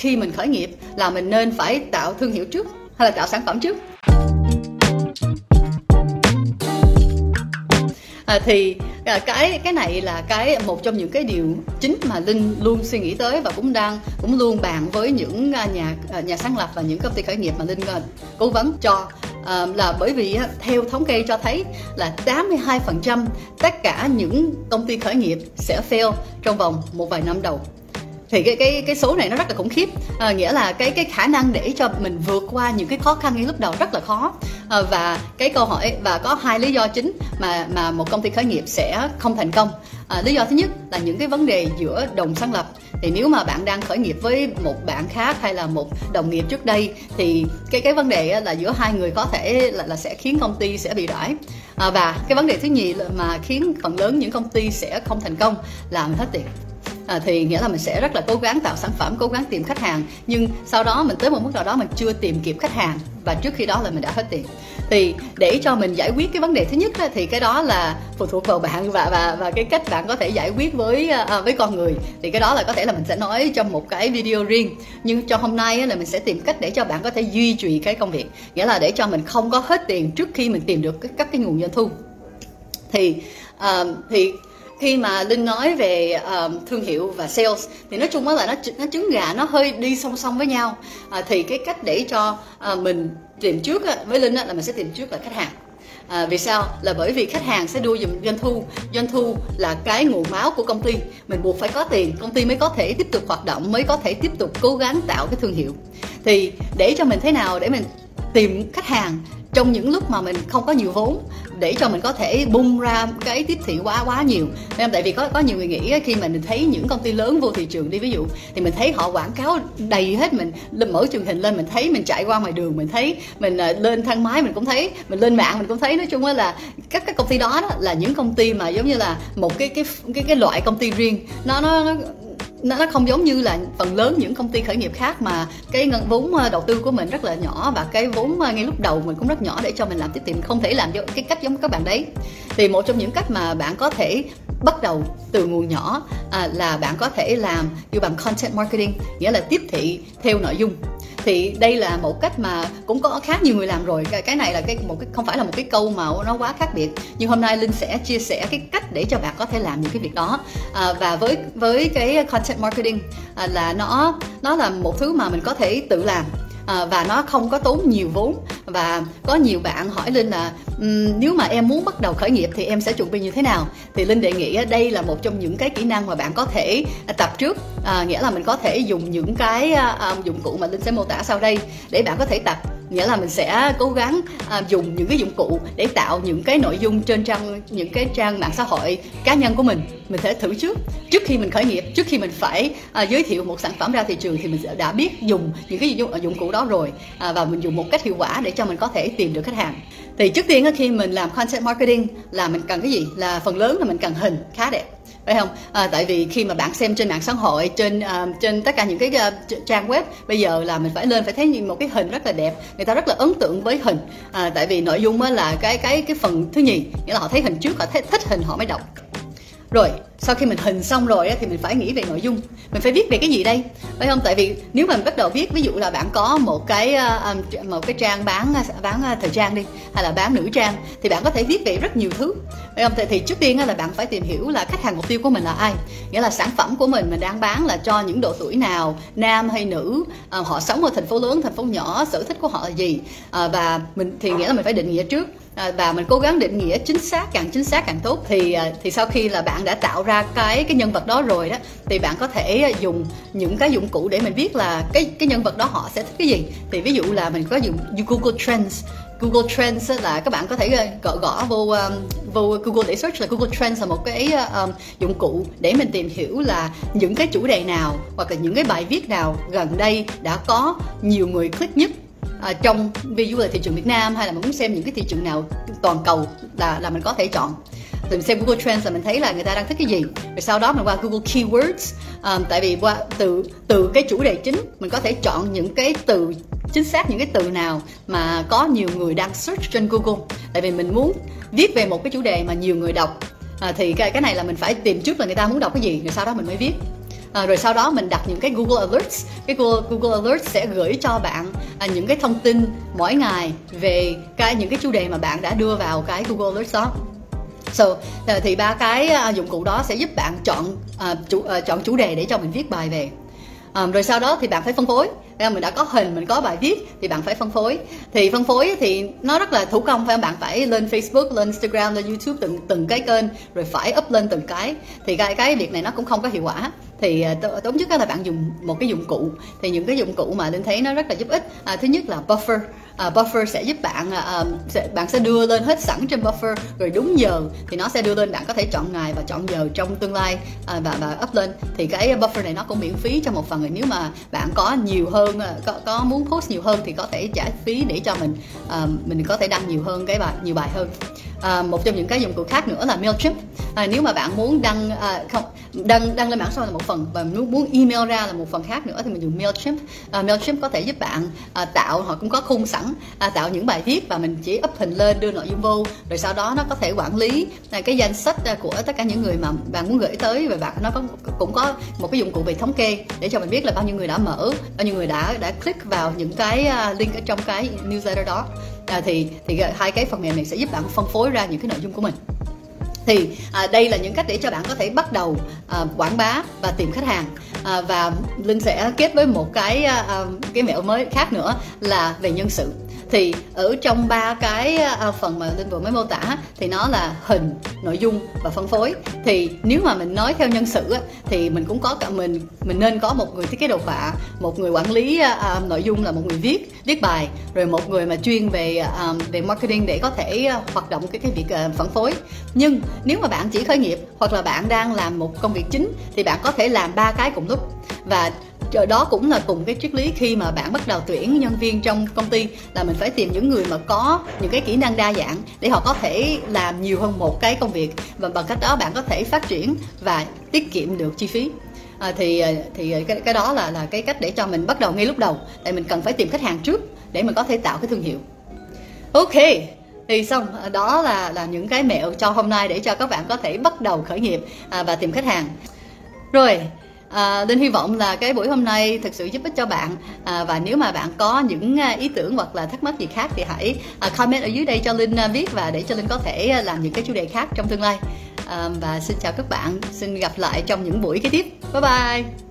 khi mình khởi nghiệp là mình nên phải tạo thương hiệu trước hay là tạo sản phẩm trước? À, thì à, cái cái này là cái một trong những cái điều chính mà linh luôn suy nghĩ tới và cũng đang cũng luôn bàn với những à, nhà à, nhà sáng lập và những công ty khởi nghiệp mà linh à, cố vấn cho. À, là bởi vì theo thống kê cho thấy là 82% tất cả những công ty khởi nghiệp sẽ fail trong vòng một vài năm đầu thì cái cái cái số này nó rất là khủng khiếp. À, nghĩa là cái cái khả năng để cho mình vượt qua những cái khó khăn ngay lúc đầu rất là khó. À, và cái câu hỏi và có hai lý do chính mà mà một công ty khởi nghiệp sẽ không thành công. À, lý do thứ nhất là những cái vấn đề giữa đồng sáng lập. Thì nếu mà bạn đang khởi nghiệp với một bạn khác hay là một đồng nghiệp trước đây thì cái cái vấn đề là giữa hai người có thể là, là sẽ khiến công ty sẽ bị đãi à, và cái vấn đề thứ nhì là mà khiến phần lớn những công ty sẽ không thành công là mình hết tiền à, thì nghĩa là mình sẽ rất là cố gắng tạo sản phẩm cố gắng tìm khách hàng. Nhưng sau đó mình tới một mức nào đó mình chưa tìm kịp khách hàng và trước khi đó là mình đã hết tiền. Thì để cho mình giải quyết cái vấn đề thứ nhất thì cái đó là phụ thuộc vào bạn và và và cái cách bạn có thể giải quyết với à, với con người. Thì cái đó là có thể là mình sẽ nói trong một cái video riêng. Nhưng cho hôm nay là mình sẽ tìm cách để cho bạn có thể duy trì cái công việc. Nghĩa là để cho mình không có hết tiền trước khi mình tìm được các cái nguồn doanh thu. Thì uh, thì khi mà linh nói về um, thương hiệu và sales thì nói chung là nó nó trứng gà nó hơi đi song song với nhau à, thì cái cách để cho uh, mình tìm trước á, với linh á, là mình sẽ tìm trước là khách hàng À, vì sao? Là bởi vì khách hàng sẽ đưa dùm doanh thu. Doanh thu là cái nguồn máu của công ty. Mình buộc phải có tiền, công ty mới có thể tiếp tục hoạt động, mới có thể tiếp tục cố gắng tạo cái thương hiệu. Thì để cho mình thế nào để mình tìm khách hàng trong những lúc mà mình không có nhiều vốn để cho mình có thể bung ra cái tiếp thị quá quá nhiều. Nên tại vì có có nhiều người nghĩ khi mà mình thấy những công ty lớn vô thị trường đi ví dụ thì mình thấy họ quảng cáo đầy hết mình mở truyền hình lên mình thấy mình chạy qua ngoài đường mình thấy mình ờ, lên thang máy mình cũng thấy mình lên mạng mình cũng thấy. Nói chung là các các công ty đó, đó là những công ty mà giống như là một cái cái cái cái loại công ty riêng. Nó nó, nó nó nó không giống như là phần lớn những công ty khởi nghiệp khác mà cái ngân, vốn ờ, đầu tư của mình rất là nhỏ và cái vốn ờ, ngay lúc đầu mình cũng rất nhỏ để cho mình làm tiếp tiền không thể làm cái cách giống các bạn đấy. Thì một trong những cách mà bạn có thể bắt đầu từ nguồn nhỏ à, là bạn có thể làm như bằng content marketing nghĩa là tiếp thị theo nội dung. Thì đây là một cách mà cũng có khá nhiều người làm rồi. Cái, cái này là cái một cái không phải là một cái câu mà nó quá khác biệt. Nhưng hôm nay linh sẽ chia sẻ cái cách để cho bạn có thể làm những cái việc đó. À, và với với cái content marketing à, là nó nó là một thứ mà mình có thể tự làm. À, và nó không có tốn nhiều vốn và có nhiều bạn hỏi linh là um, nếu mà em muốn bắt đầu khởi nghiệp thì em sẽ chuẩn bị như thế nào? Thì linh đề nghị đây là một trong những cái kỹ năng mà bạn có thể à, tập trước à, nghĩa là mình có thể dùng những cái uh, dụng cụ mà linh sẽ mô tả sau đây để bạn có thể tập nghĩa là mình sẽ cố gắng à, dùng những cái dụng cụ để tạo những cái nội dung trên trang những cái trang mạng xã hội cá nhân của mình. Mình sẽ thử trước. Trước khi mình khởi nghiệp trước khi mình phải à, giới thiệu một sản phẩm ra thị trường thì mình đã biết dùng những cái dụng, dụng cụ đó rồi à, và mình dùng một cách hiệu quả để cho mình có thể tìm được khách hàng. Thì trước tiên khi mình làm content marketing là mình cần cái gì? Là phần lớn là mình cần hình khá đẹp phải không? À, tại vì khi mà bạn xem trên mạng xã hội trên uh, trên tất cả những cái uh, trang web bây giờ là mình phải lên phải thấy một cái hình rất là đẹp người ta rất là ấn tượng với hình. À, tại vì nội dung là cái cái cái phần thứ nhì nghĩa là họ thấy hình trước họ thấy thích hình họ mới đọc. Rồi sau khi mình hình xong rồi thì mình phải nghĩ về nội dung. Mình phải viết về cái gì đây? Phải không? Tại vì nếu mà mình bắt đầu viết ví dụ là bạn có một cái à, một cái trang bán bán thời trang đi hay là bán nữ trang thì bạn có thể viết về rất nhiều thứ. Vậy không thì trước tiên là bạn phải tìm hiểu là khách hàng mục tiêu của mình là ai. Nghĩa là sản phẩm của mình mình đang bán là cho những độ tuổi nào nam hay nữ à, họ sống ở thành phố lớn thành phố nhỏ sở thích của họ là gì. À, và mình thì nghĩa là mình phải định nghĩa trước. À, và mình cố gắng định nghĩa chính xác càng chính xác càng tốt. Thì thì sau khi là bạn đã tạo ra cái cái nhân vật đó rồi đó thì bạn có thể dùng những cái dụng cụ để mình biết là cái cái nhân vật đó họ sẽ thích cái gì. Thì ví dụ là mình có dùng Google Trends. Google Trends là các bạn có thể gõ gõ vô vô Google để search là Google Trends là một cái um, dụng cụ để mình tìm hiểu là những cái chủ đề nào hoặc là những cái bài viết nào gần đây đã có nhiều người click nhất à, trong ví dụ là thị trường Việt Nam hay là mình muốn xem những cái thị trường nào toàn cầu là là mình có thể chọn. Thì mình xem Google Trends là mình thấy là người ta đang thích cái gì. Rồi sau đó mình qua Google Keywords um, tại vì qua từ từ cái chủ đề chính mình có thể chọn những cái từ chính xác những cái từ nào mà có nhiều người đang search trên Google. Tại vì mình muốn viết về một cái chủ đề mà nhiều người đọc. À, thì cái cái này là mình phải tìm trước là người ta muốn đọc cái gì rồi sau đó mình mới viết. À, rồi sau đó mình đặt những cái Google Alerts. Cái Google, Google Alerts sẽ gửi cho bạn à, những cái thông tin mỗi ngày về cái những cái chủ đề mà bạn đã đưa vào cái Google Alerts đó. So, à, thì ba cái à, dụng cụ đó sẽ giúp bạn chọn uh, chủ, uh, chọn chủ đề để cho mình viết bài về um, rồi sau đó thì bạn phải phân phối. Mình đã có hình mình có bài viết thì bạn phải phân phối. Thì phân phối thì nó rất là thủ công phải không bạn? Phải lên Facebook lên Instagram lên YouTube từng từng cái kênh rồi phải up lên từng cái. Thì cái cái việc này nó cũng không có hiệu quả. Thì ờ, uh, tốt nhất là bạn dùng một cái dụng cụ. Thì những cái dụng cụ mà linh thấy nó rất là giúp ích. À, thứ nhất là buffer uh, buffer sẽ giúp bạn uh, sẽ, bạn sẽ đưa lên hết sẵn trên buffer. Rồi đúng giờ thì nó sẽ đưa lên bạn có thể chọn ngày và chọn giờ trong tương lai uh, và và up lên. Thì cái buffer này nó cũng miễn phí cho một phần rồi. Nếu mà bạn có nhiều hơn có, có muốn post nhiều hơn thì có thể trả phí để cho mình uh, mình có thể đăng nhiều hơn cái bài nhiều bài hơn. À, một trong những cái dụng cụ khác nữa là Mailchimp. À, nếu mà bạn muốn đăng à, không đăng đăng lên mạng xã hội là một phần và muốn muốn email ra là một phần khác nữa thì mình dùng Mailchimp. À, Mailchimp có thể giúp bạn à, tạo họ cũng có khung sẵn à, tạo những bài viết và mình chỉ up hình lên đưa nội dung vô. Rồi sau đó nó có thể quản lý à, cái danh sách à, của tất cả những người mà bạn muốn gửi tới và bạn nó có cũng có một cái dụng cụ về thống kê để cho mình biết là bao nhiêu người đã mở bao nhiêu người đã đã click vào những cái à, link ở trong cái newsletter đó. À, thì thì hai cái phần mềm này sẽ giúp bạn phân phối ra những cái nội dung của mình. Thì à, đây là những cách để cho bạn có thể bắt đầu à, quảng bá và tìm khách hàng à, và linh sẽ kết với một cái à, à, cái mẹo mới khác nữa là về nhân sự thì ở trong ba cái à, phần mà linh vừa mới mô tả, thì nó là hình, nội dung và phân phối. Thì nếu mà mình nói theo nhân sự thì mình cũng có cả mình mình nên có một người thiết kế đồ họa, một người quản lý à, à, nội dung là một người viết viết bài, rồi một người mà chuyên về về marketing để có thể hoạt động cái cái việc phân phối. Nhưng nếu mà bạn chỉ khởi nghiệp hoặc là bạn đang làm một công việc chính, thì bạn có thể làm ba cái cùng lúc. Và đó cũng là cùng cái triết lý khi mà bạn bắt đầu tuyển nhân viên trong công ty là mình phải tìm những người mà có những cái kỹ năng đa dạng để họ có thể làm nhiều hơn một cái công việc. Và bằng cách đó bạn có thể phát triển và tiết kiệm được chi phí. À, thì à, thì à, cái cái đó là là cái cách để cho mình bắt đầu ngay lúc đầu. Tại mình cần phải tìm khách hàng trước để mình có thể tạo cái thương hiệu. Ok thì xong. À, đó là là những cái mẹo cho hôm nay để cho các bạn có thể bắt đầu khởi nghiệp à, và tìm khách hàng. Rồi À, Linh hy vọng là cái buổi hôm nay thực sự giúp ích cho bạn. À, và nếu mà bạn có những ờ, ý tưởng hoặc là thắc mắc gì khác thì hãy à, comment ở dưới đây cho Linh biết và để cho Linh có thể làm những cái chủ đề khác trong tương lai. À, và xin chào các bạn. Xin gặp lại trong những buổi kế tiếp. Bye bye.